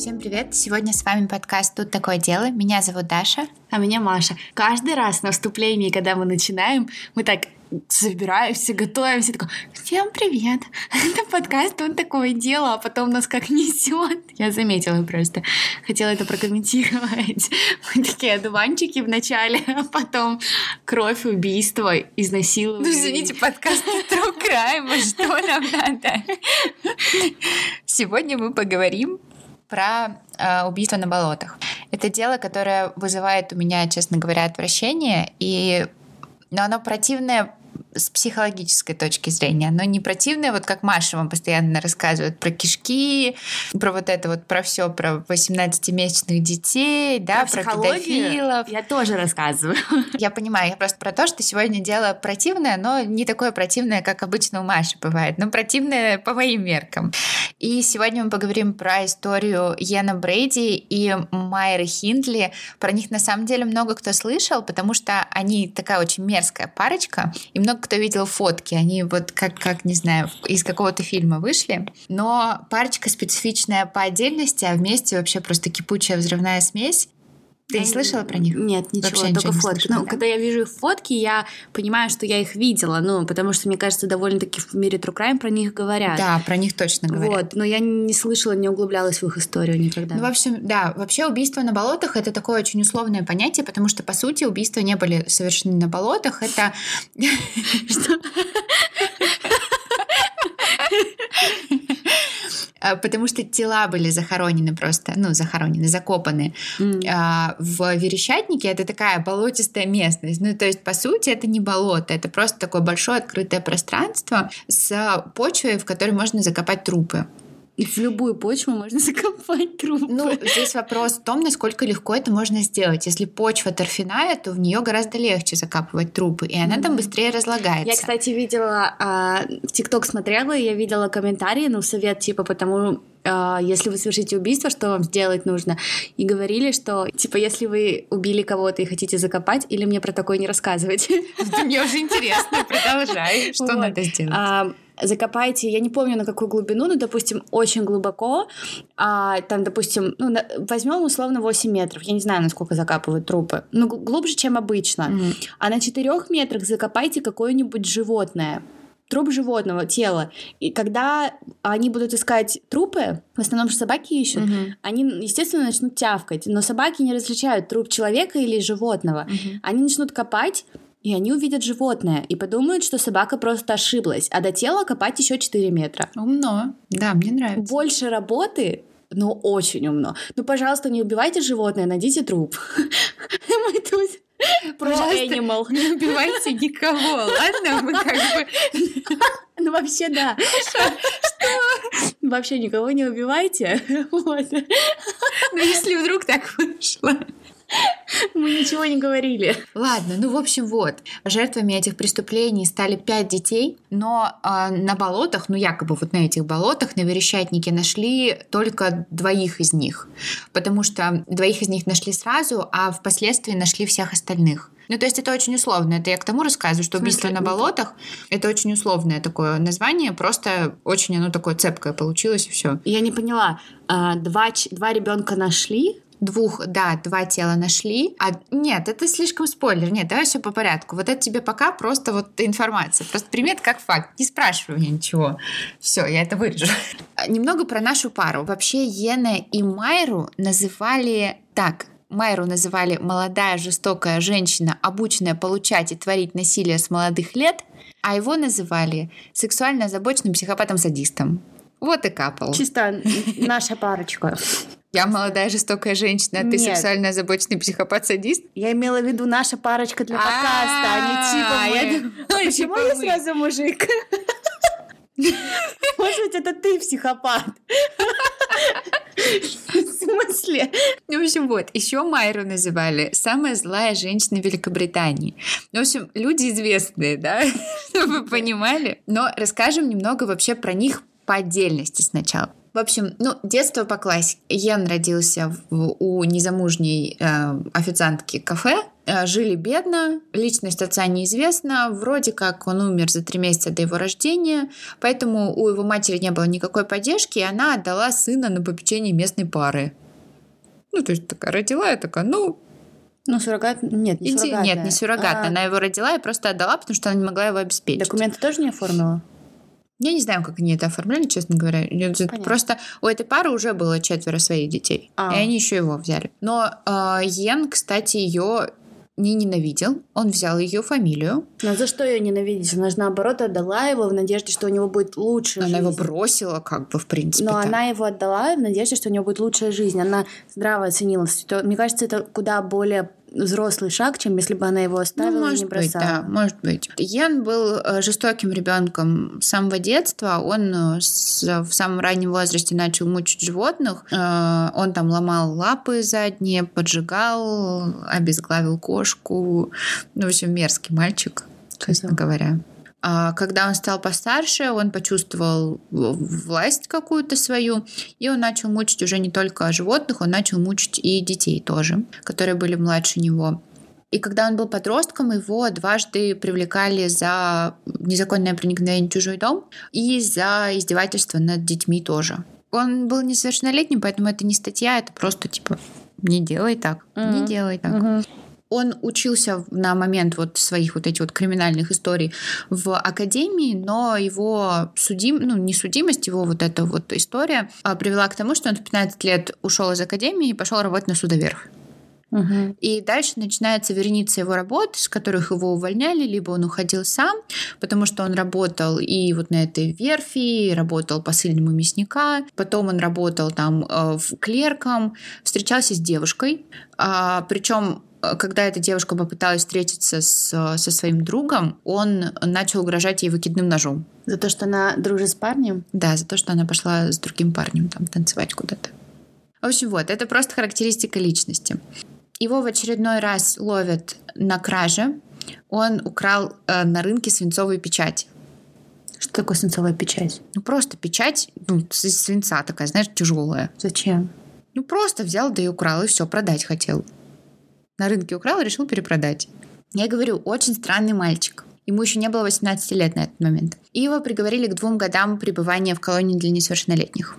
Всем привет! Сегодня с вами подкаст «Тут такое дело». Меня зовут Даша. А меня Маша. Каждый раз на вступлении, когда мы начинаем, мы так собираемся, готовимся, такой, всем привет, это подкаст «Тут такое дело», а потом нас как несет. Я заметила просто, хотела это прокомментировать. Мы такие одуванчики в начале, а потом кровь, убийство, изнасилование. Ну, извините, подкаст True Crime, что нам надо? Сегодня мы поговорим про э, убийство на болотах. Это дело, которое вызывает у меня, честно говоря, отвращение, и но оно противное с психологической точки зрения. но не противное, вот как Маша вам постоянно рассказывает про кишки, про вот это вот, про все, про 18-месячных детей, да, про, про педофилов. Я тоже рассказываю. Я понимаю, я просто про то, что сегодня дело противное, но не такое противное, как обычно у Маши бывает, но противное по моим меркам. И сегодня мы поговорим про историю Йена Брейди и Майры Хиндли. Про них на самом деле много кто слышал, потому что они такая очень мерзкая парочка, и много кто видел фотки, они вот как, как не знаю, из какого-то фильма вышли, но парочка специфичная по отдельности, а вместе вообще просто кипучая взрывная смесь. Ты не слышала про них? Нет, ничего, Вообще только ничего фотки. Слышала, ну, да? когда я вижу их фотки, я понимаю, что я их видела, ну, потому что, мне кажется, довольно-таки в мире True Crime про них говорят. Да, про них точно говорят. Вот, но я не слышала, не углублялась в их историю никогда. Ну, в общем, да, вообще убийство на болотах — это такое очень условное понятие, потому что, по сути, убийства не были совершены на болотах. Это... Что? А, потому что тела были захоронены просто, ну, захоронены, закопаны mm. в Верещатнике. Это такая болотистая местность. Ну, то есть, по сути, это не болото, это просто такое большое открытое пространство с почвой, в которой можно закопать трупы. И в любую почву можно закопать трупы. Ну, здесь вопрос в том, насколько легко это можно сделать. Если почва торфяная, то в нее гораздо легче закапывать трупы, и она mm-hmm. там быстрее разлагается. Я, кстати, видела, э, в ТикТок смотрела, я видела комментарии, ну, совет типа, потому э, если вы совершите убийство, что вам сделать нужно? И говорили, что, типа, если вы убили кого-то и хотите закопать, или мне про такое не рассказывать? Мне уже интересно, продолжай. Что надо сделать? Закопайте, я не помню на какую глубину, но, допустим, очень глубоко, а, там, допустим, ну, на, возьмем условно 8 метров, я не знаю, насколько закапывают трупы, ну, глубже, чем обычно, mm-hmm. а на 4 метрах закопайте какое-нибудь животное, труп животного, тела. И когда они будут искать трупы, в основном же собаки ищут, mm-hmm. они, естественно, начнут тявкать. Но собаки не различают труп человека или животного. Mm-hmm. Они начнут копать, и они увидят животное и подумают, что собака просто ошиблась, а до тела копать еще 4 метра. Умно. Да, мне нравится. Больше работы, но очень умно. Ну, пожалуйста, не убивайте животное, найдите труп. Мы тут про animal. Не убивайте никого, ладно? Мы как бы... Ну, вообще, да. Что? Вообще никого не убивайте. Вот. Ну, если вдруг так вышло. Мы ничего не говорили. Ладно, ну в общем вот, жертвами этих преступлений стали пять детей, но э, на болотах, ну якобы вот на этих болотах на Верещатнике нашли только двоих из них, потому что двоих из них нашли сразу, а впоследствии нашли всех остальных. Ну, то есть это очень условно. Это я к тому рассказываю, что убийство на болотах — это очень условное такое название, просто очень оно такое цепкое получилось, и все. Я не поняла. А, два, два ребенка нашли, двух, да, два тела нашли. А нет, это слишком спойлер. Нет, давай все по порядку. Вот это тебе пока просто вот информация. Просто примет как факт. Не спрашивай меня ничего. Все, я это вырежу. Немного про нашу пару. Вообще Йена и Майру называли так. Майру называли молодая жестокая женщина, обученная получать и творить насилие с молодых лет, а его называли сексуально озабоченным психопатом-садистом. Вот и капал. Чисто наша парочка. Я молодая жестокая женщина, а ты сексуально озабоченный психопат-садист? Я имела в виду наша парочка для подкаста, а не типа мы. Почему я сразу мужик? Может быть, это ты психопат? В смысле? Ну, в общем, вот. Еще Майру называли самая злая женщина Великобритании. Ну, в общем, люди известные, да? Чтобы вы понимали. Но расскажем немного вообще про них по отдельности сначала. В общем, ну, детство по классике. Йен родился в, у незамужней э, официантки кафе, Э, жили бедно, личность отца неизвестна, вроде как он умер за три месяца до его рождения, поэтому у его матери не было никакой поддержки, и она отдала сына на попечение местной пары. Ну, то есть такая родила, я такая, ну, ну, суррогат... Нет, не суррогат. Нет, не суррогат. А... Она его родила и просто отдала, потому что она не могла его обеспечить. Документы тоже не оформила? Я не знаю, как они это оформляли, честно говоря. Понятно. Просто у этой пары уже было четверо своих детей. А. И они еще его взяли. Но э, Йен, кстати, ее не ненавидел, он взял ее фамилию. Но за что ее ненавидеть? Она же наоборот отдала его в надежде, что у него будет лучшая она жизнь. его бросила, как бы, в принципе. Но она его отдала в надежде, что у него будет лучшая жизнь. Она здраво оценила. Мне кажется, это куда более взрослый шаг, чем если бы она его оставила ну, может и не бросала. Быть, да, может быть. Йен был э, жестоким ребенком с самого детства. Он э, с, в самом раннем возрасте начал мучить животных. Э, он там ломал лапы задние, поджигал, обезглавил кошку. Ну, в общем, мерзкий мальчик, честно говоря. А когда он стал постарше, он почувствовал власть какую-то свою, и он начал мучить уже не только животных, он начал мучить и детей тоже, которые были младше него. И когда он был подростком, его дважды привлекали за незаконное проникновение в чужой дом и за издевательство над детьми тоже. Он был несовершеннолетним, поэтому это не статья, это просто типа не делай так, mm-hmm. не делай так. Mm-hmm. Он учился на момент вот своих вот этих вот криминальных историй в академии, но его судим, ну не судимость, его вот эта вот история а, привела к тому, что он в 15 лет ушел из академии и пошел работать на судоверх. Угу. И дальше начинается вереница его работ, с которых его увольняли, либо он уходил сам, потому что он работал и вот на этой верфи, работал посыльным у мясника, потом он работал там э, клерком, встречался с девушкой, а, причем Э, когда эта девушка попыталась встретиться с, со своим другом, он начал угрожать ей выкидным ножом. За то, что она дружит с парнем? Да, за то, что она пошла с другим парнем там танцевать куда-то. В общем, вот, это просто характеристика личности. Его в очередной раз ловят на краже. Он украл э, на рынке свинцовую печать. Что такое свинцовая печать? Ну, просто печать ну, свинца такая, знаешь, тяжелая. Зачем? Ну, просто взял, да и украл, и все, продать хотел на рынке украл и решил перепродать. Я говорю, очень странный мальчик. Ему еще не было 18 лет на этот момент. И его приговорили к двум годам пребывания в колонии для несовершеннолетних.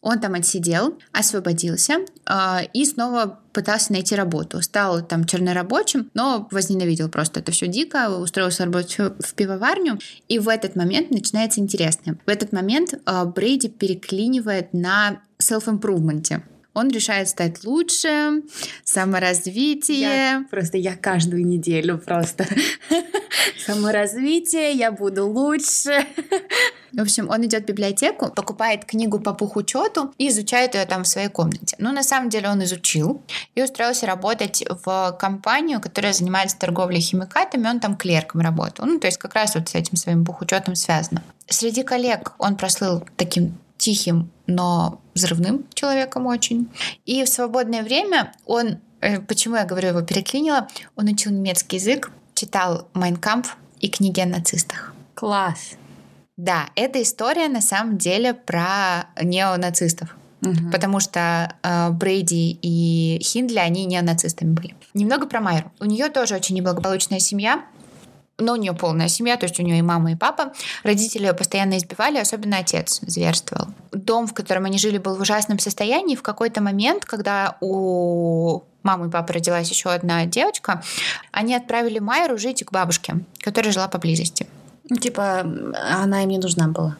Он там отсидел, освободился э, и снова пытался найти работу. Стал там чернорабочим, но возненавидел просто это все дико, устроился работать в пивоварню. И в этот момент начинается интересное. В этот момент э, Брейди переклинивает на self-improvement он решает стать лучше, саморазвитие. Я, просто я каждую неделю просто саморазвитие, я буду лучше. В общем, он идет в библиотеку, покупает книгу по пухучету и изучает ее там в своей комнате. Ну, на самом деле он изучил и устроился работать в компанию, которая занимается торговлей химикатами. Он там клерком работал. Ну, то есть как раз вот с этим своим пухучетом связано. Среди коллег он прослыл таким тихим, но взрывным человеком очень. И в свободное время он, э, почему я говорю, его переклинило, он учил немецкий язык, читал «Майнкамп» и книги о нацистах. Класс! Да, эта история на самом деле про неонацистов. Угу. Потому что э, Брейди и Хиндли, они неонацистами были. Немного про Майру. У нее тоже очень неблагополучная семья но у нее полная семья, то есть у нее и мама, и папа. Родители ее постоянно избивали, особенно отец зверствовал. Дом, в котором они жили, был в ужасном состоянии. В какой-то момент, когда у мамы и папы родилась еще одна девочка, они отправили Майру жить к бабушке, которая жила поблизости. Ну, типа, она им не нужна была.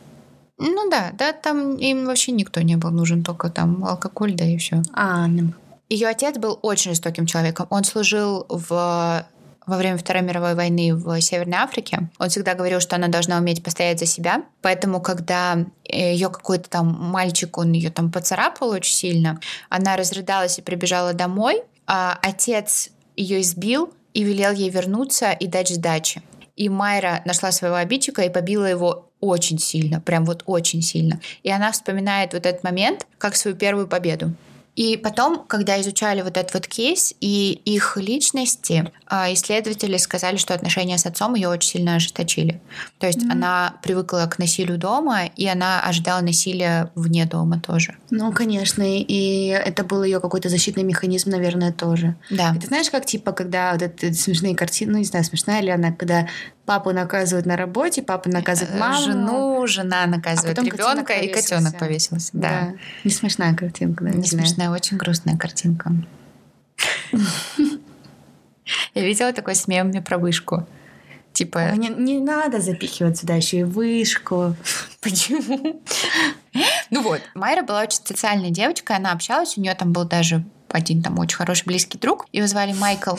Ну да, да, там им вообще никто не был нужен, только там алкоголь, да и все. А, ну. Ее отец был очень жестоким человеком. Он служил в во время Второй мировой войны в Северной Африке. Он всегда говорил, что она должна уметь постоять за себя. Поэтому, когда э, ее какой-то там мальчик, он ее там поцарапал очень сильно, она разрыдалась и прибежала домой. А отец ее избил и велел ей вернуться и дать сдачи. И Майра нашла своего обидчика и побила его очень сильно, прям вот очень сильно. И она вспоминает вот этот момент как свою первую победу. И потом, когда изучали вот этот вот кейс и их личности, исследователи сказали, что отношения с отцом ее очень сильно ожесточили. То есть mm-hmm. она привыкла к насилию дома, и она ожидала насилия вне дома тоже. Ну, конечно, и это был ее какой-то защитный механизм, наверное, тоже. Да. Это знаешь, как типа, когда вот это смешные картины, ну, не знаю, смешная ли она, когда папу наказывают на работе, папа наказывает э, маму. Жену, жена наказывает а ребенка, и котенок повесился. Да. да. Не смешная картинка, да. Не смешная, очень грустная картинка. Я видела такой с мемами про вышку. Типа... Не, не надо запихивать сюда еще и вышку. Почему? Ну вот, Майра была очень социальная девочка, она общалась, у нее там был даже один там очень хороший близкий друг, его звали Майкл.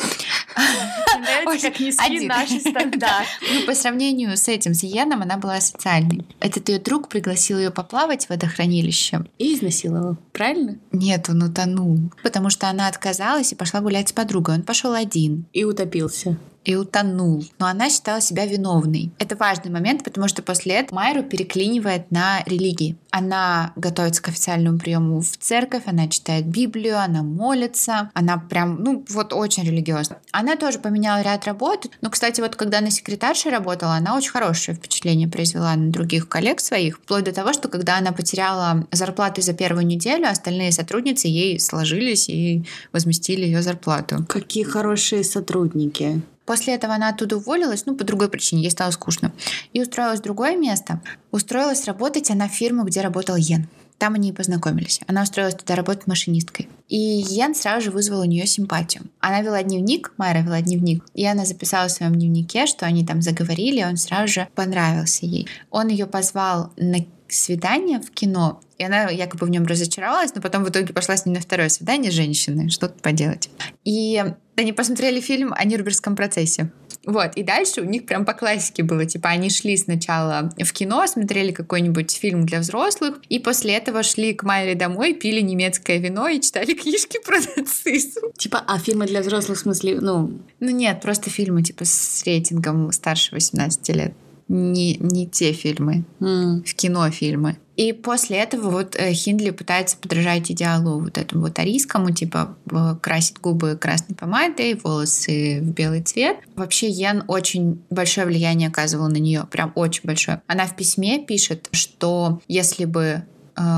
Как низкие наши стандарты. Ну, по сравнению с этим, с Йеном, она была социальной. Этот ее друг пригласил ее поплавать в водохранилище. И изнасиловал, правильно? Нет, он утонул. Потому что она отказалась и пошла гулять с подругой. Он пошел один. И утопился и утонул. Но она считала себя виновной. Это важный момент, потому что после этого Майру переклинивает на религии. Она готовится к официальному приему в церковь, она читает Библию, она молится, она прям, ну, вот очень религиозна. Она тоже поменяла ряд работ. Но, кстати, вот когда она секретаршей работала, она очень хорошее впечатление произвела на других коллег своих, вплоть до того, что когда она потеряла зарплату за первую неделю, остальные сотрудницы ей сложились и возместили ее зарплату. Какие хорошие сотрудники. После этого она оттуда уволилась, ну, по другой причине, ей стало скучно. И устроилась в другое место. Устроилась работать она в фирму, где работал Йен. Там они и познакомились. Она устроилась туда работать машинисткой. И Йен сразу же вызвал у нее симпатию. Она вела дневник, Майра вела дневник, и она записала в своем дневнике, что они там заговорили, и он сразу же понравился ей. Он ее позвал на свидание в кино, и она якобы в нем разочаровалась, но потом в итоге пошла с ним на второе свидание с женщиной. Что тут поделать? И они посмотрели фильм о Нюрнбергском процессе. Вот, и дальше у них прям по классике было, типа, они шли сначала в кино, смотрели какой-нибудь фильм для взрослых, и после этого шли к Майре домой, пили немецкое вино и читали книжки про нацизм. Типа, а фильмы для взрослых в смысле, ну... Ну нет, просто фильмы, типа, с рейтингом старше 18 лет не, не те фильмы, mm. в кино фильмы. И после этого вот э, Хиндли пытается подражать идеалу вот этому вот арийскому, типа красит губы красной помадой, волосы в белый цвет. Вообще Йен очень большое влияние оказывал на нее, прям очень большое. Она в письме пишет, что если бы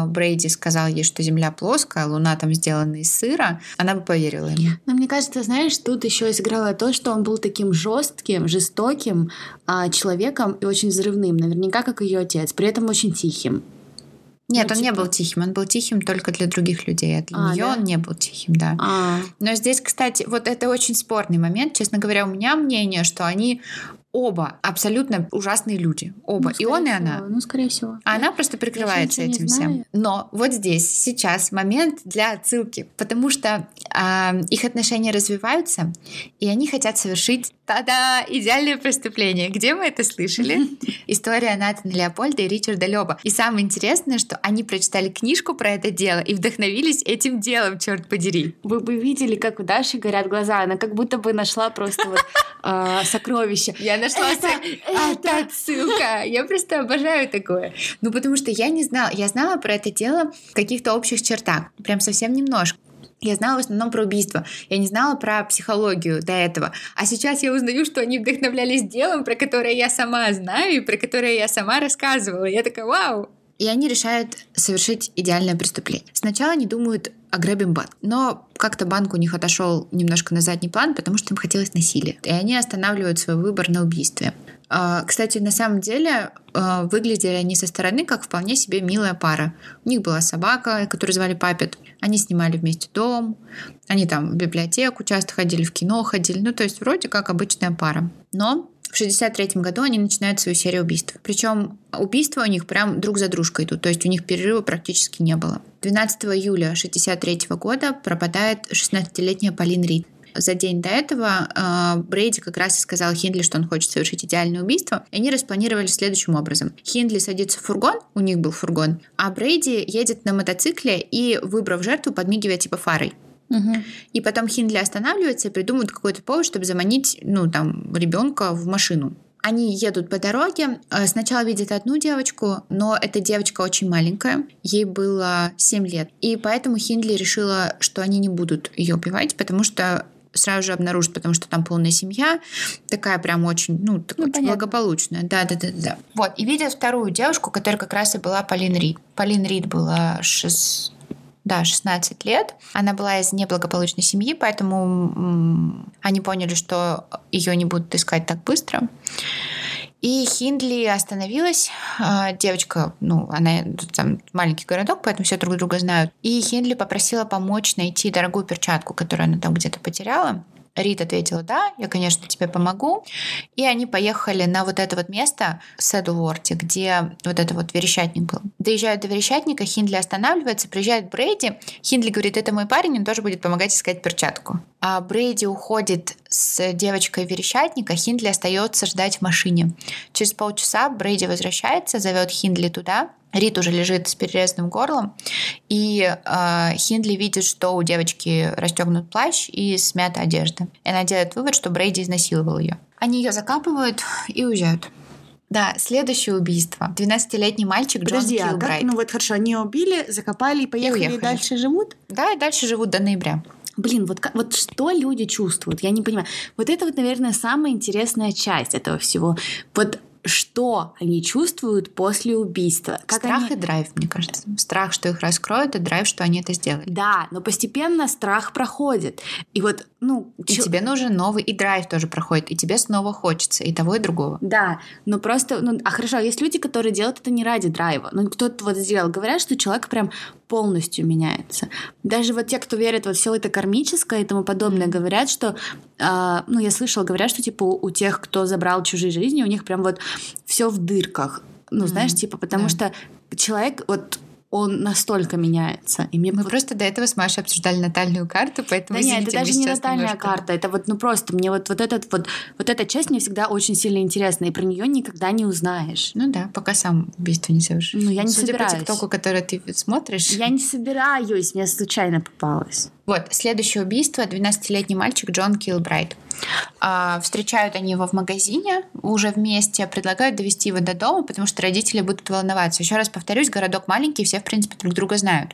Брейди сказал ей, что Земля плоская, Луна там сделана из сыра, она бы поверила ему. Но мне кажется, знаешь, тут еще сыграло то, что он был таким жестким, жестоким а, человеком и очень взрывным, наверняка как ее отец, при этом очень тихим. Нет, ну, он типа... не был тихим, он был тихим только для других людей, а для а, нее да? он не был тихим, да. А. Но здесь, кстати, вот это очень спорный момент. Честно говоря, у меня мнение, что они оба абсолютно ужасные люди. Оба. Ну, и он, и она. Ну, скорее всего. А она просто прикрывается этим всем. Но вот здесь, сейчас момент для отсылки. Потому что э, их отношения развиваются, и они хотят совершить та-да, идеальное преступление. Где мы это слышали? История Натана Леопольда и Ричарда Леба. И самое интересное, что они прочитали книжку про это дело и вдохновились этим делом, черт подери. Вы бы видели, как у Даши горят глаза. Она как будто бы нашла просто вот э, сокровище. Я нашла это, это отсылка. Я просто обожаю такое. Ну, потому что я не знала. Я знала про это дело в каких-то общих чертах. Прям совсем немножко. Я знала в основном про убийство. Я не знала про психологию до этого. А сейчас я узнаю, что они вдохновлялись делом, про которое я сама знаю и про которое я сама рассказывала. Я такая, вау! И они решают совершить идеальное преступление. Сначала они думают ограбим банк. Но как-то банк у них отошел немножко на задний план, потому что им хотелось насилия. И они останавливают свой выбор на убийстве. А, кстати, на самом деле а, выглядели они со стороны как вполне себе милая пара. У них была собака, которую звали Папет. Они снимали вместе дом, они там в библиотеку часто ходили, в кино ходили. Ну, то есть вроде как обычная пара. Но в 1963 году они начинают свою серию убийств. Причем убийства у них прям друг за дружкой идут, то есть у них перерыва практически не было. 12 июля 1963 года пропадает 16-летняя Полин Рид. За день до этого э, Брейди как раз и сказал Хиндли, что он хочет совершить идеальное убийство. И они распланировали следующим образом. Хиндли садится в фургон, у них был фургон, а Брейди едет на мотоцикле и, выбрав жертву, подмигивает типа фарой. И потом Хиндли останавливается и придумывает какой-то повод, чтобы заманить, ну, там, ребенка в машину. Они едут по дороге, э, сначала видят одну девочку, но эта девочка очень маленькая, ей было 7 лет. И поэтому Хиндли решила, что они не будут ее убивать, потому что сразу же обнаружат, потому что там полная семья, такая прям очень, ну, так ну очень благополучная. Да, да, да, да. Вот, и видят вторую девушку, которая как раз и была Полин Рид. Полин Рид была 6 да, 16 лет. Она была из неблагополучной семьи, поэтому они поняли, что ее не будут искать так быстро. И Хиндли остановилась. А, девочка, ну, она там маленький городок, поэтому все друг друга знают. И Хиндли попросила помочь найти дорогую перчатку, которую она там где-то потеряла. Рит ответила, да, я, конечно, тебе помогу. И они поехали на вот это вот место в Седлворте, где вот это вот верещатник был. Доезжают до верещатника, Хиндли останавливается, приезжает Брейди. Хиндли говорит, это мой парень, он тоже будет помогать искать перчатку. А Брейди уходит с девочкой верещатника, Хиндли остается ждать в машине. Через полчаса Брейди возвращается, зовет Хиндли туда, Рит уже лежит с перерезанным горлом, и э, Хиндли видит, что у девочки расстегнут плащ и смята одежда. И она делает вывод, что Брейди изнасиловал ее. Они ее закапывают и уезжают. Да, следующее убийство. 12-летний мальчик Подожди, Джон а как, ну вот хорошо, они убили, закопали и поехали, и, и дальше живут? Да, и дальше живут до ноября. Блин, вот, вот что люди чувствуют? Я не понимаю. Вот это вот, наверное, самая интересная часть этого всего. Вот что они чувствуют после убийства. Как страх они... и драйв, мне кажется. Страх, что их раскроют, и драйв, что они это сделали. Да, но постепенно страх проходит. И вот, ну... И чё... тебе нужен новый, и драйв тоже проходит, и тебе снова хочется, и того, и другого. Да, но просто... Ну, а хорошо, есть люди, которые делают это не ради драйва. Ну, кто-то вот сделал. Говорят, что человек прям полностью меняется. Даже вот те, кто верит во все это кармическое и тому подобное, говорят, что, э, ну, я слышала, говорят, что, типа, у, тех, кто забрал чужие жизни, у них прям вот все в дырках. Ну, mm-hmm. знаешь, типа, потому yeah. что человек, вот он настолько меняется. И мне Мы вот... просто до этого с Машей обсуждали натальную карту, поэтому Да нет, это даже не натальная немножко... карта, это вот, ну просто мне вот, вот, этот, вот, вот эта часть мне всегда очень сильно интересна, и про нее никогда не узнаешь. Ну да, пока сам убийство не совершишь. Ну я не Судя собираюсь. по ТикТоку, который ты смотришь. Я не собираюсь, мне случайно попалось. Вот, следующее убийство 12-летний мальчик Джон Килбрайт. А, встречают они его в магазине уже вместе, предлагают довести его до дома, потому что родители будут волноваться. Еще раз повторюсь, городок маленький, все, в принципе, друг друга знают.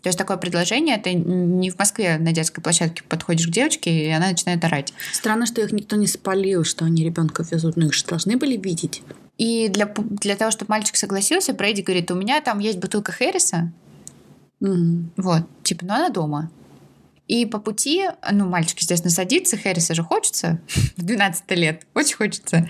То есть такое предложение, это не в Москве на детской площадке подходишь к девочке, и она начинает орать. Странно, что их никто не спалил, что они ребенка везут, но их же должны были видеть. И для, для того, чтобы мальчик согласился, Брейди говорит, у меня там есть бутылка Хэрриса, Mm-hmm. Вот, типа, ну она дома. И по пути, ну, мальчик, естественно, садится, Хэрриса же хочется в 12 лет, очень хочется.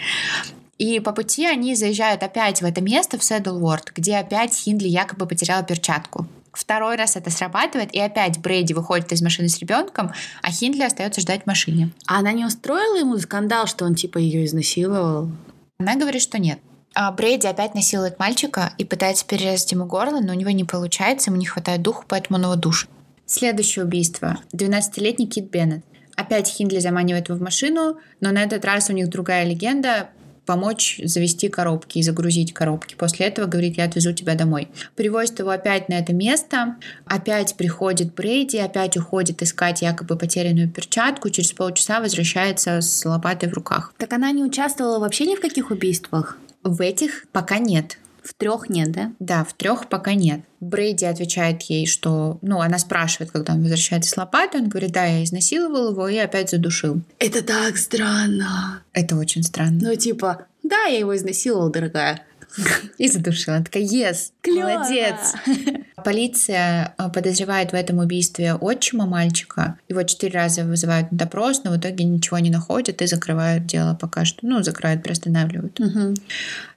И по пути они заезжают опять в это место, в Седлворд, где опять Хиндли якобы потеряла перчатку. Второй раз это срабатывает, и опять Брейди выходит из машины с ребенком, а Хиндли остается ждать в машине. А она не устроила ему скандал, что он типа ее изнасиловал? Она говорит, что нет. А Брейди опять насилует мальчика и пытается перерезать ему горло, но у него не получается, ему не хватает духу, поэтому он его душит. Следующее убийство. 12-летний Кит Беннет. Опять Хиндли заманивает его в машину, но на этот раз у них другая легенда помочь завести коробки и загрузить коробки. После этого говорит, я отвезу тебя домой. Привозит его опять на это место, опять приходит Брейди, опять уходит искать якобы потерянную перчатку, через полчаса возвращается с лопатой в руках. Так она не участвовала вообще ни в каких убийствах? В этих пока нет. В трех нет, да? Да, в трех пока нет. Брейди отвечает ей, что... Ну, она спрашивает, когда он возвращается с лопатой, он говорит, да, я изнасиловал его и опять задушил. Это так странно. Это очень странно. Ну, типа, да, я его изнасиловал, дорогая. И задушила. Она такая, yes, Клёво. молодец. Полиция э, подозревает в этом убийстве отчима мальчика. Его четыре раза вызывают на допрос, но в итоге ничего не находят и закрывают дело пока что. Ну, закрывают, приостанавливают. Угу.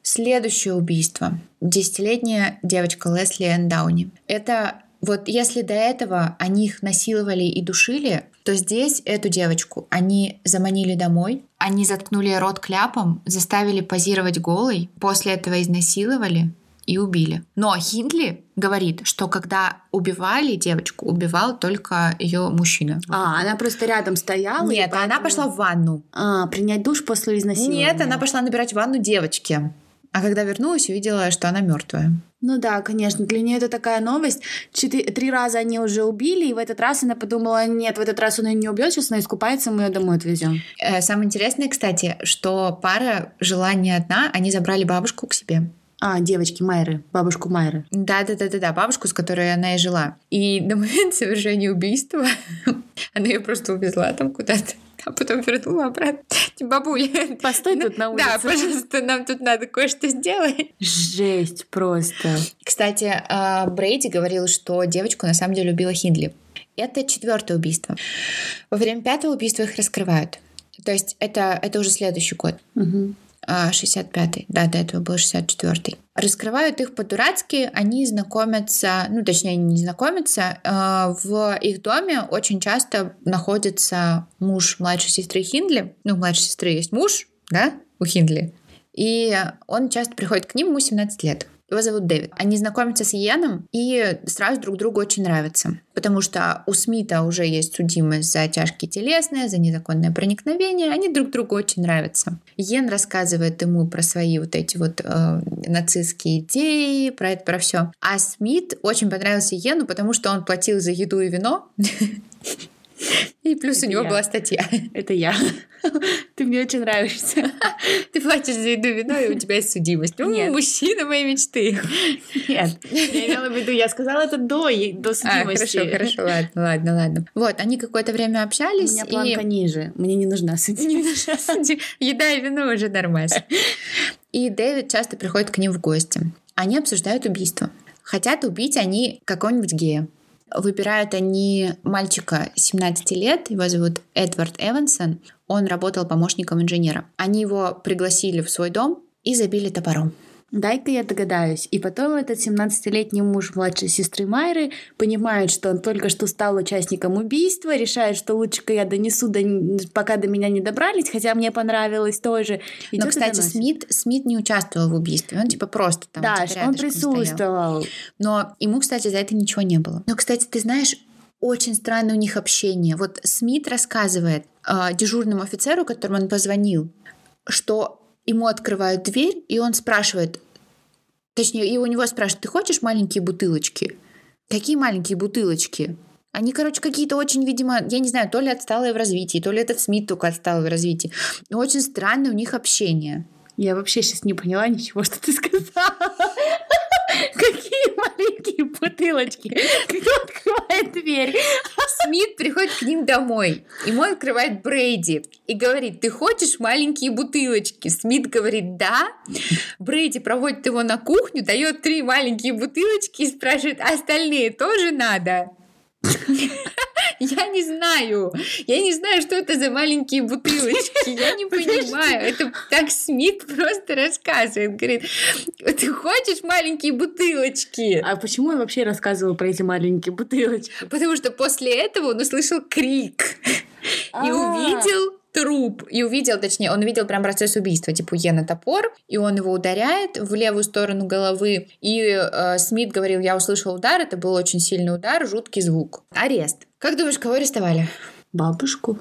Следующее убийство. Десятилетняя девочка Лесли Энн Дауни. Это вот если до этого они их насиловали и душили, то здесь эту девочку они заманили домой, они заткнули рот кляпом, заставили позировать голой, после этого изнасиловали и убили. Но Хиндли говорит, что когда убивали девочку, убивал только ее мужчина. А, она просто рядом стояла? Нет, поэтому... она пошла в ванну. А, принять душ после изнасилования? Нет, она пошла набирать ванну девочке. А когда вернулась, увидела, что она мертвая. Ну да, конечно, для нее это такая новость. Четыре, три раза они уже убили, и в этот раз она подумала, нет, в этот раз он ее не убьет, сейчас она искупается, мы ее домой отвезем. Э, самое интересное, кстати, что пара жила не одна, они забрали бабушку к себе. А, девочки Майры, бабушку Майры. Да, да, да, да, да, бабушку, с которой она и жила. И на момент совершения убийства она ее просто увезла там куда-то. А потом вернула обратно. Бабуля. Постой тут на улице. Да, пожалуйста, нам тут надо кое-что сделать. Жесть просто. Кстати, а, Брейди говорил, что девочку на самом деле убила Хиндли. Это четвертое убийство. Во время пятого убийства их раскрывают. То есть это, это уже следующий год. Угу. 65-й, да, до этого был 64-й. Раскрывают их по-дурацки, они знакомятся, ну, точнее, не знакомятся, а, в их доме очень часто находится муж младшей сестры Хиндли, ну, у младшей сестры есть муж, да, у Хиндли, и он часто приходит к ним, ему 17 лет. Его зовут Дэвид. Они знакомятся с Йеном и сразу друг другу очень нравятся. Потому что у Смита уже есть судимость за тяжкие телесные, за незаконное проникновение. Они друг другу очень нравятся. Йен рассказывает ему про свои вот эти вот э, нацистские идеи, про это, про все. А Смит очень понравился Йену, потому что он платил за еду и вино. И плюс это у него я. была статья. Это я. Ты мне очень нравишься. Ты платишь за еду вино, и у тебя есть судимость. Ну, Нет. мужчина моей мечты. Нет, я имела в виду, я сказала это до, до судимости. А, хорошо, хорошо, ладно, ладно, ладно. Вот, они какое-то время общались. У меня планка и... ниже, мне не нужна судимость. Еда и вино уже нормально. И Дэвид часто приходит к ним в гости. Они обсуждают убийство. Хотят убить они какого-нибудь гея. Выбирают они мальчика 17 лет, его зовут Эдвард Эвансон. Он работал помощником инженера. Они его пригласили в свой дом и забили топором. Дай-ка я догадаюсь. И потом этот 17-летний муж младшей сестры Майры понимает, что он только что стал участником убийства, решает, что лучше-ка я донесу, до... пока до меня не добрались, хотя мне понравилось тоже. Но, кстати, Смит, Смит не участвовал в убийстве, он типа просто там Да, типа, он присутствовал. Стоял. Но ему, кстати, за это ничего не было. Но, кстати, ты знаешь, очень странное у них общение. Вот Смит рассказывает э, дежурному офицеру, которому он позвонил, что ему открывают дверь, и он спрашивает, точнее, и у него спрашивают, ты хочешь маленькие бутылочки? Какие маленькие бутылочки? Они, короче, какие-то очень, видимо, я не знаю, то ли отсталые в развитии, то ли это Смит только отсталый в развитии. Но очень странное у них общение. Я вообще сейчас не поняла ничего, что ты сказала. Какие маленькие бутылочки. Кто открывает дверь? Смит приходит к ним домой. Ему открывает Брейди и говорит, ты хочешь маленькие бутылочки? Смит говорит, да. Брейди проводит его на кухню, дает три маленькие бутылочки и спрашивает, а остальные тоже надо? Я не знаю. Я не знаю, что это за маленькие бутылочки. Я не понимаю. Это так Смит просто рассказывает. Говорит, ты хочешь маленькие бутылочки? А почему он вообще рассказывал про эти маленькие бутылочки? Потому что после этого он услышал крик и а. увидел труп. И увидел, точнее, он увидел прям процесс убийства. Типа, Ена топор, и он его ударяет в левую сторону головы. И э, Смит говорил, я услышал удар, это был очень сильный удар, жуткий звук. Арест. Как думаешь, кого арестовали? Бабушку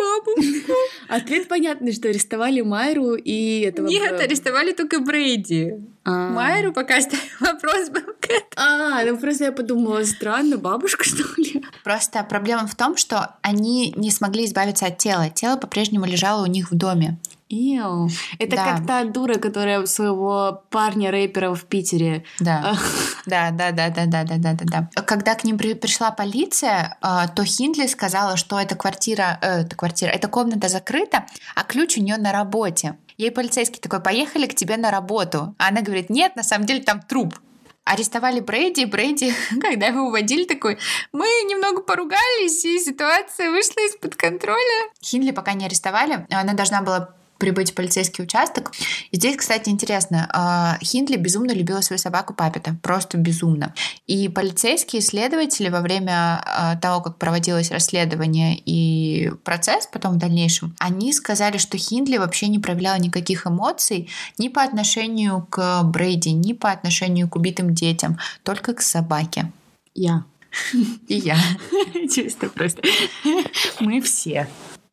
бабушку. Ответ понятный, что арестовали Майру и этого... Нет, арестовали только Брейди. А. Майру пока что вопрос был к этому. А, ну просто я подумала, странно, бабушка что ли? Просто проблема в том, что они не смогли избавиться от тела. Тело по-прежнему лежало у них в доме. Иу. Это да. как та дура, которая своего парня рэпера в Питере. Да. да, да, да, да, да, да, да, да, да. Когда к ним при, пришла полиция, а, то Хиндли сказала, что эта квартира, э, эта квартира, эта комната закрыта, а ключ у нее на работе. Ей полицейский такой, поехали к тебе на работу. А она говорит, нет, на самом деле там труп арестовали Брейди, Брейди, когда его уводили, такой, мы немного поругались, и ситуация вышла из-под контроля. Хинли пока не арестовали, она должна была прибыть в полицейский участок. И здесь, кстати, интересно, а, Хиндли безумно любила свою собаку Папета, просто безумно. И полицейские следователи во время а, того, как проводилось расследование и процесс потом в дальнейшем, они сказали, что Хиндли вообще не проявляла никаких эмоций ни по отношению к Брейди, ни по отношению к убитым детям, только к собаке. Я. И я. Чисто просто. Мы все.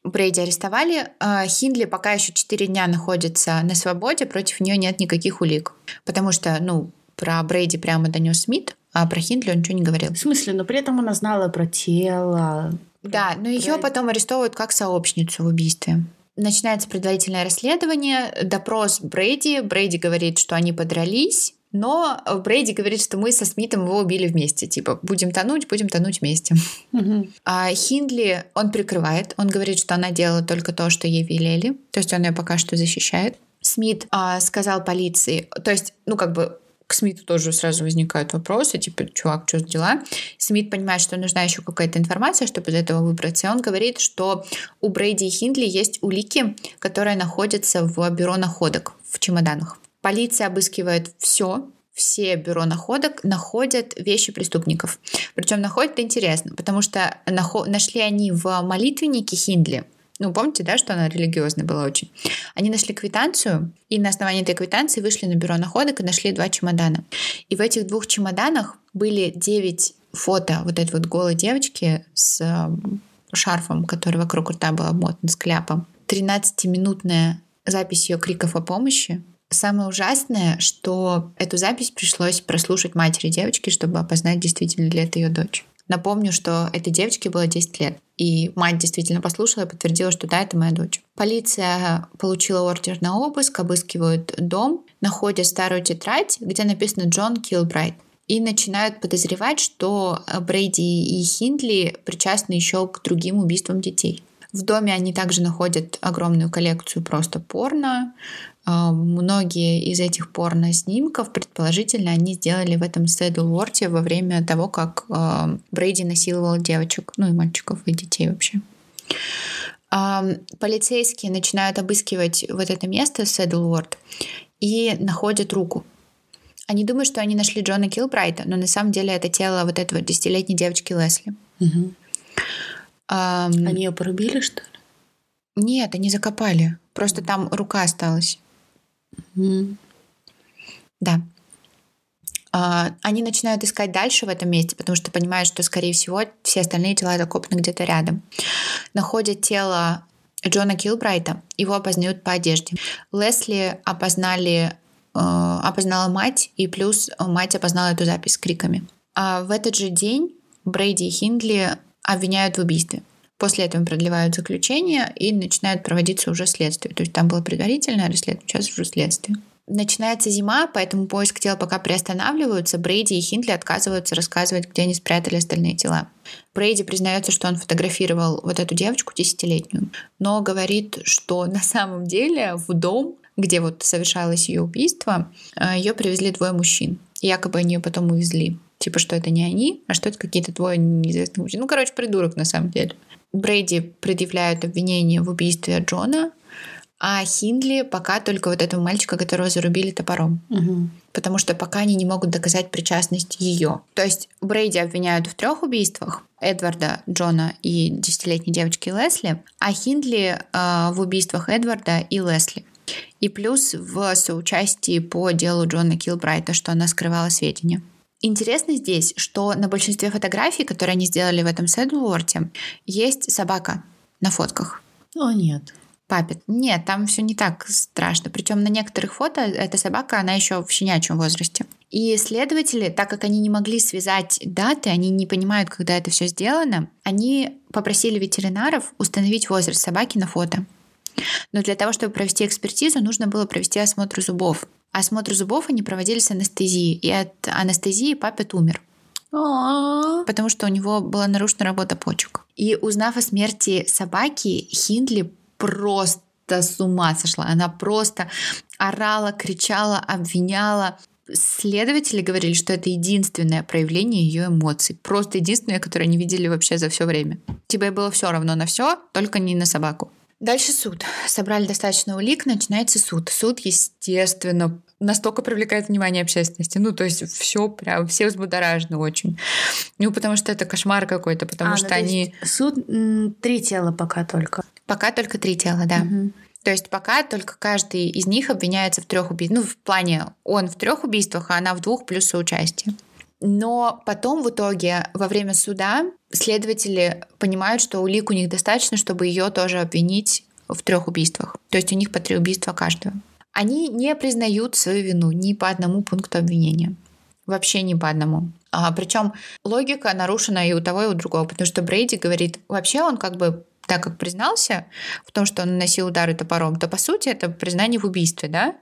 Брейди арестовали. А Хиндли пока еще 4 дня находится на свободе, против нее нет никаких улик. Потому что, ну, про Брейди прямо донес Смит, а про Хиндли он ничего не говорил. В смысле? Но при этом она знала про тело. Да, но ее потом арестовывают как сообщницу в убийстве. Начинается предварительное расследование, допрос Брейди. Брейди говорит, что они подрались, но Брейди говорит, что мы со Смитом его убили вместе. Типа, будем тонуть, будем тонуть вместе. Мгм. А Хиндли он прикрывает. Он говорит, что она делала только то, что ей велели. То есть он ее пока что защищает. Смит а, сказал полиции, то есть, ну, как бы к Смиту тоже сразу возникают вопросы, типа, чувак, что за дела? Смит понимает, что нужна еще какая-то информация, чтобы из этого выбраться. И он говорит, что у Брейди и Хиндли есть улики, которые находятся в бюро находок, в чемоданах. Полиция обыскивает все, все бюро находок находят вещи преступников. Причем находят интересно, потому что нахо- нашли они в молитвеннике Хиндли. Ну, помните, да, что она религиозная была очень? Они нашли квитанцию, и на основании этой квитанции вышли на бюро находок и нашли два чемодана. И в этих двух чемоданах были 9 фото вот этой вот голой девочки с шарфом, который вокруг рта был обмотан, с кляпом. 13-минутная запись ее криков о помощи. Самое ужасное, что эту запись пришлось прослушать матери девочки, чтобы опознать, действительно ли это ее дочь. Напомню, что этой девочке было 10 лет. И мать действительно послушала и подтвердила, что да, это моя дочь. Полиция получила ордер на обыск, обыскивают дом, находят старую тетрадь, где написано «Джон Килбрайт». И начинают подозревать, что Брейди и Хиндли причастны еще к другим убийствам детей. В доме они также находят огромную коллекцию просто порно. А, Многие из этих порно-снимков, предположительно, они сделали в этом Сэдлворте во время того, как а, Брейди насиловал девочек, ну и мальчиков, и детей вообще. А, Полицейские начинают обыскивать вот это место, Сэдлворд, и находят руку. Они думают, что они нашли Джона Килбрайта, но на самом деле это тело вот этого десятилетней девочки Лесли. Мгм. Ам, Они ее порубили, что ли? Нет, они закопали. Просто там рука осталась. Да. А, Они начинают искать дальше в этом месте, потому что понимают, что, скорее всего, все остальные тела закопаны где-то рядом. Находят тело Джона Килбрайта, его опознают по одежде. Лесли опознали, э, опознала мать, и плюс мать опознала эту запись с криками. А в этот же день Брейди и Хиндли обвиняют в убийстве. После этого продлевают заключение и начинает проводиться уже следствие. То есть там было предварительное расследование, сейчас уже следствие. Начинается зима, поэтому поиск тел пока приостанавливаются. Брейди и Хиндли отказываются рассказывать, где они спрятали остальные тела. Брейди признается, что он фотографировал вот эту девочку десятилетнюю, но говорит, что на самом деле в дом, где вот совершалось ее убийство, ее привезли двое мужчин. Якобы они ее потом увезли. Типа, что это не они, а что это какие-то двое неизвестных мужчин. Ну, короче, придурок на самом деле. Брейди предъявляют обвинение в убийстве Джона, а Хиндли пока только вот этого мальчика, которого зарубили топором. Мгм. Потому что пока они не могут доказать причастность ее. То есть Брейди обвиняют в трех убийствах. Эдварда, Джона и десятилетней девочки Лесли, а Хиндли э, в убийствах Эдварда и Лесли. И плюс в соучастии по делу Джона Килбрайта, что она скрывала сведения. Интересно здесь, что на большинстве фотографий, которые они сделали в этом Сэдлворте, есть собака на фотках. О, нет. Папет. Нет, там все не так страшно. Причем на некоторых фото эта собака, она еще в щенячьем возрасте. И следователи, так как они не могли связать даты, они не понимают, когда это все сделано, они попросили ветеринаров установить возраст собаки на фото. Но для того, чтобы провести экспертизу, нужно было провести осмотр зубов. Осмотр зубов они проводили с анестезией, и от анестезии папет умер А, потому что у него была нарушена работа почек. И узнав о смерти собаки, Хиндли просто с ума сошла. Она просто орала, кричала, обвиняла. Следователи говорили, что это единственное проявление ее эмоций. Просто единственное, которое они видели вообще за все время. Тебе было все равно на все, только не на собаку. Дальше суд. Собрали достаточно улик, начинается суд. Суд, естественно, настолько привлекает внимание общественности. Ну, то есть все прям, все взбудоражены очень. Ну, потому что это кошмар какой-то, потому а, что ну, они... Суд три тела пока только. Пока только три тела, да. Мгм. То есть пока только каждый из них обвиняется в трех убийствах. Ну, в плане он в трех убийствах, а она в двух плюс соучастие. Но потом в итоге во время суда следователи понимают, что улик у них достаточно, чтобы ее тоже обвинить в трех убийствах. То есть у них по три убийства каждого. Они не признают свою вину ни по одному пункту обвинения. Вообще ни по одному. А, причем логика нарушена и у того, и у другого, потому что Брейди говорит, вообще он как бы так как признался в том, что он наносил удары топором, то по сути это признание в убийстве, да?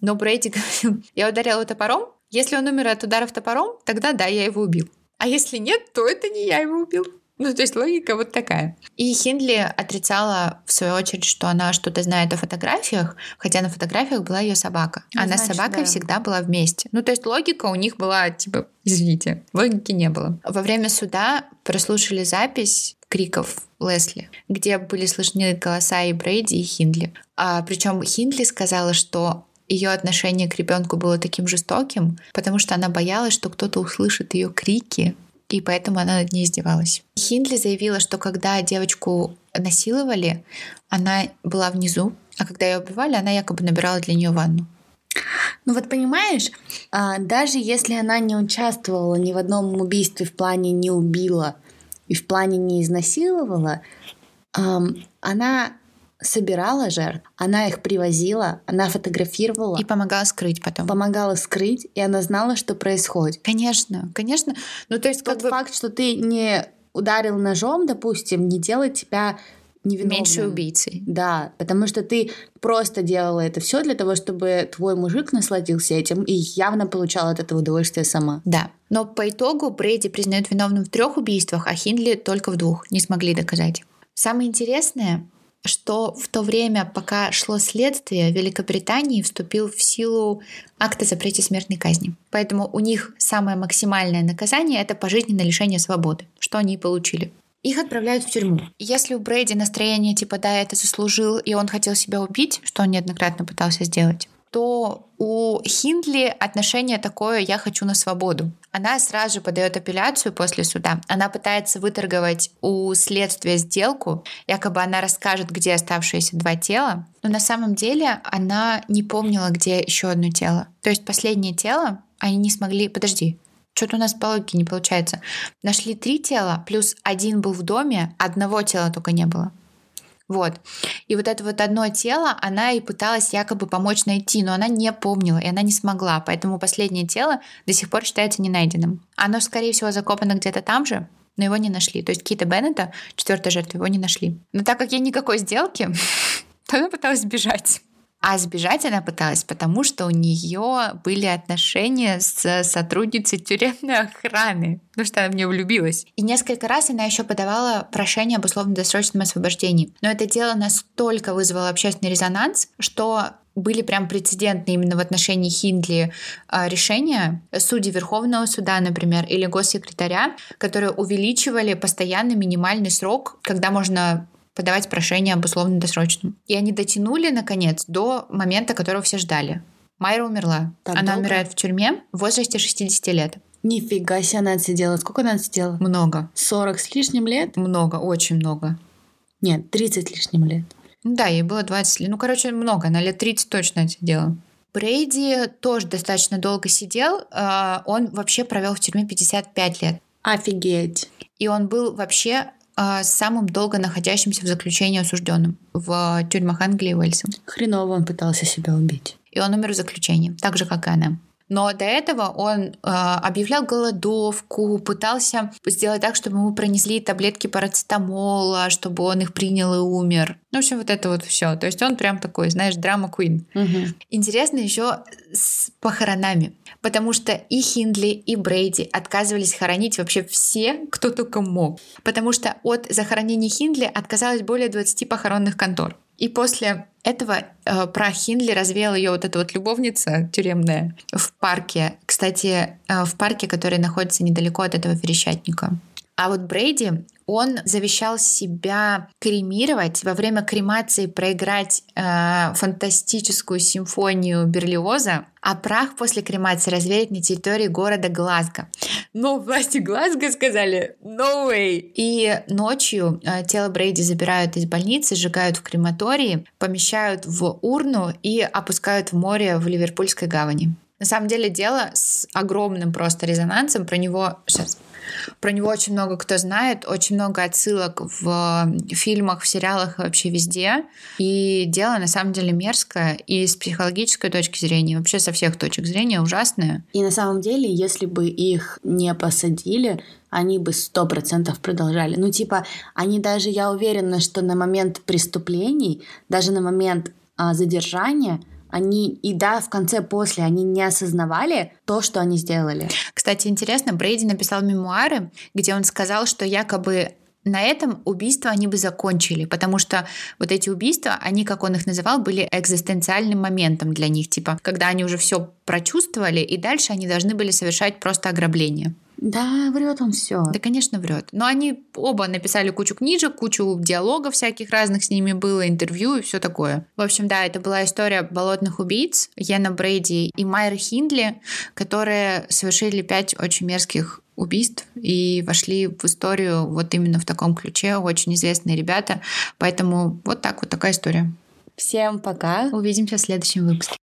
Но Брейди говорил, я ударил его топором, если он умер от ударов топором, тогда да, я его убил. А если нет, то это не я его убил. Ну, то есть логика вот такая. И Хиндли отрицала, в свою очередь, что она что-то знает о фотографиях, хотя на фотографиях была ее собака. Ну, она значит, с собакой да. всегда была вместе. Ну, то есть логика у них была, типа, извините, логики не было. Во время суда прослушали запись криков Лесли, где были слышны голоса и Брейди, и Хиндли. А, причем Хиндли сказала, что ее отношение к ребенку было таким жестоким, потому что она боялась, что кто-то услышит ее крики и поэтому она над ней издевалась. Хиндли заявила, что когда девочку насиловали, она была внизу, а когда ее убивали, она якобы набирала для нее ванну. Ну вот понимаешь, а, даже если она не участвовала ни в одном убийстве в плане не убила и в плане не изнасиловала, она собирала жертв, она их привозила, она фотографировала. И помогала скрыть потом. Помогала скрыть, и она знала, что происходит. Конечно, конечно. Ну, то есть, Тот как бы... факт, что ты не ударил ножом, допустим, не делает тебя невиновным. Меньше убийцей. Да, потому что ты просто делала это все для того, чтобы твой мужик насладился этим и явно получал от этого удовольствие сама. Да. Но по итогу Брейди признают виновным в трех убийствах, а Хиндли только в двух. Не смогли доказать. Самое интересное, что в то время, пока шло следствие, в Великобритании вступил в силу акт о запрете смертной казни. Поэтому у них самое максимальное наказание — это пожизненное лишение свободы, что они и получили. Их отправляют в тюрьму. Если у Брейди настроение типа «да, это заслужил», и он хотел себя убить, что он неоднократно пытался сделать, то у Хиндли отношение такое «я хочу на свободу». Она сразу же подает апелляцию после суда. Она пытается выторговать у следствия сделку. Якобы она расскажет, где оставшиеся два тела. Но на самом деле она не помнила, где еще одно тело. То есть последнее тело они не смогли... Подожди, что-то у нас по логике не получается. Нашли три тела, плюс один был в доме, одного тела только не было. Вот. И вот это вот одно тело, она и пыталась якобы помочь найти, но она не помнила, и она не смогла. Поэтому последнее тело до сих пор считается не найденным. Оно, скорее всего, закопано где-то там же, но его не нашли. То есть Кита Беннета, четвертая жертва, его не нашли. Но так как я никакой сделки, то она пыталась сбежать. А сбежать она пыталась, потому что у нее были отношения с сотрудницей тюремной охраны, потому что она в нее влюбилась. И несколько раз она еще подавала прошение об условно-досрочном освобождении. Но это дело настолько вызвало общественный резонанс, что были прям прецедентные именно в отношении Хиндли а, решения судей Верховного суда, например, или госсекретаря, которые увеличивали постоянно минимальный срок, когда можно подавать прошение об условно-досрочном. И они дотянули, наконец, до момента, которого все ждали. Майра умерла. Так она долго? умирает в тюрьме в возрасте 60 лет. Нифига себе она отсидела. Сколько она отсидела? Много. 40 с лишним лет? Много, очень много. Нет, 30 с лишним лет. Да, ей было 20 лет. Ну, короче, много. Она лет 30 точно отсидела. Брейди тоже достаточно долго сидел. А, он вообще провел в тюрьме 55 лет. Офигеть. И он был вообще самым долго находящимся в заключении осужденным в тюрьмах Англии и Уэльса. Хреново он пытался себя убить. И он умер в заключении, так же, как и она. Но до этого он э, объявлял голодовку, пытался сделать так, чтобы ему пронесли таблетки парацетамола, чтобы он их принял и умер. Ну, в общем, вот это вот все. То есть он прям такой, знаешь, драма Куин. Угу. Интересно еще с похоронами, потому что и Хиндли, и Брейди отказывались хоронить вообще все, кто только мог. Потому что от захоронения Хиндли отказалось более 20 похоронных контор. И после этого э, про Хинли развеяла ее вот эта вот любовница тюремная в парке. Кстати, э, в парке, который находится недалеко от этого верещатника. А вот Брейди, он завещал себя кремировать, во время кремации проиграть э, фантастическую симфонию Берлиоза, а прах после кремации развеять на территории города Глазго. Но власти Глазго сказали «no way». И ночью э, тело Брейди забирают из больницы, сжигают в крематории, помещают в урну и опускают в море в Ливерпульской гавани. На самом деле дело с огромным просто резонансом. Про него сейчас про него очень много кто знает, очень много отсылок в фильмах, в сериалах вообще везде. И дело на самом деле мерзкое и с психологической точки зрения, вообще со всех точек зрения ужасное. И на самом деле, если бы их не посадили, они бы сто процентов продолжали. Ну, типа, они даже, я уверена, что на момент преступлений, даже на момент а, задержания, они и да, в конце после они не осознавали то, что они сделали. Кстати, интересно, Брейди написал мемуары, где он сказал, что якобы на этом убийства они бы закончили, потому что вот эти убийства, они, как он их называл, были экзистенциальным моментом для них, типа, когда они уже все прочувствовали, и дальше они должны были совершать просто ограбление. Да, врет он все. Да, конечно, врет. Но они оба написали кучу книжек, кучу диалогов всяких разных с ними было, интервью и все такое. В общем, да, это была история болотных убийц Йена Брейди и Майер Хиндли, которые совершили пять очень мерзких убийств и вошли в историю вот именно в таком ключе. Очень известные ребята. Поэтому вот так вот такая история. Всем пока. Увидимся в следующем выпуске.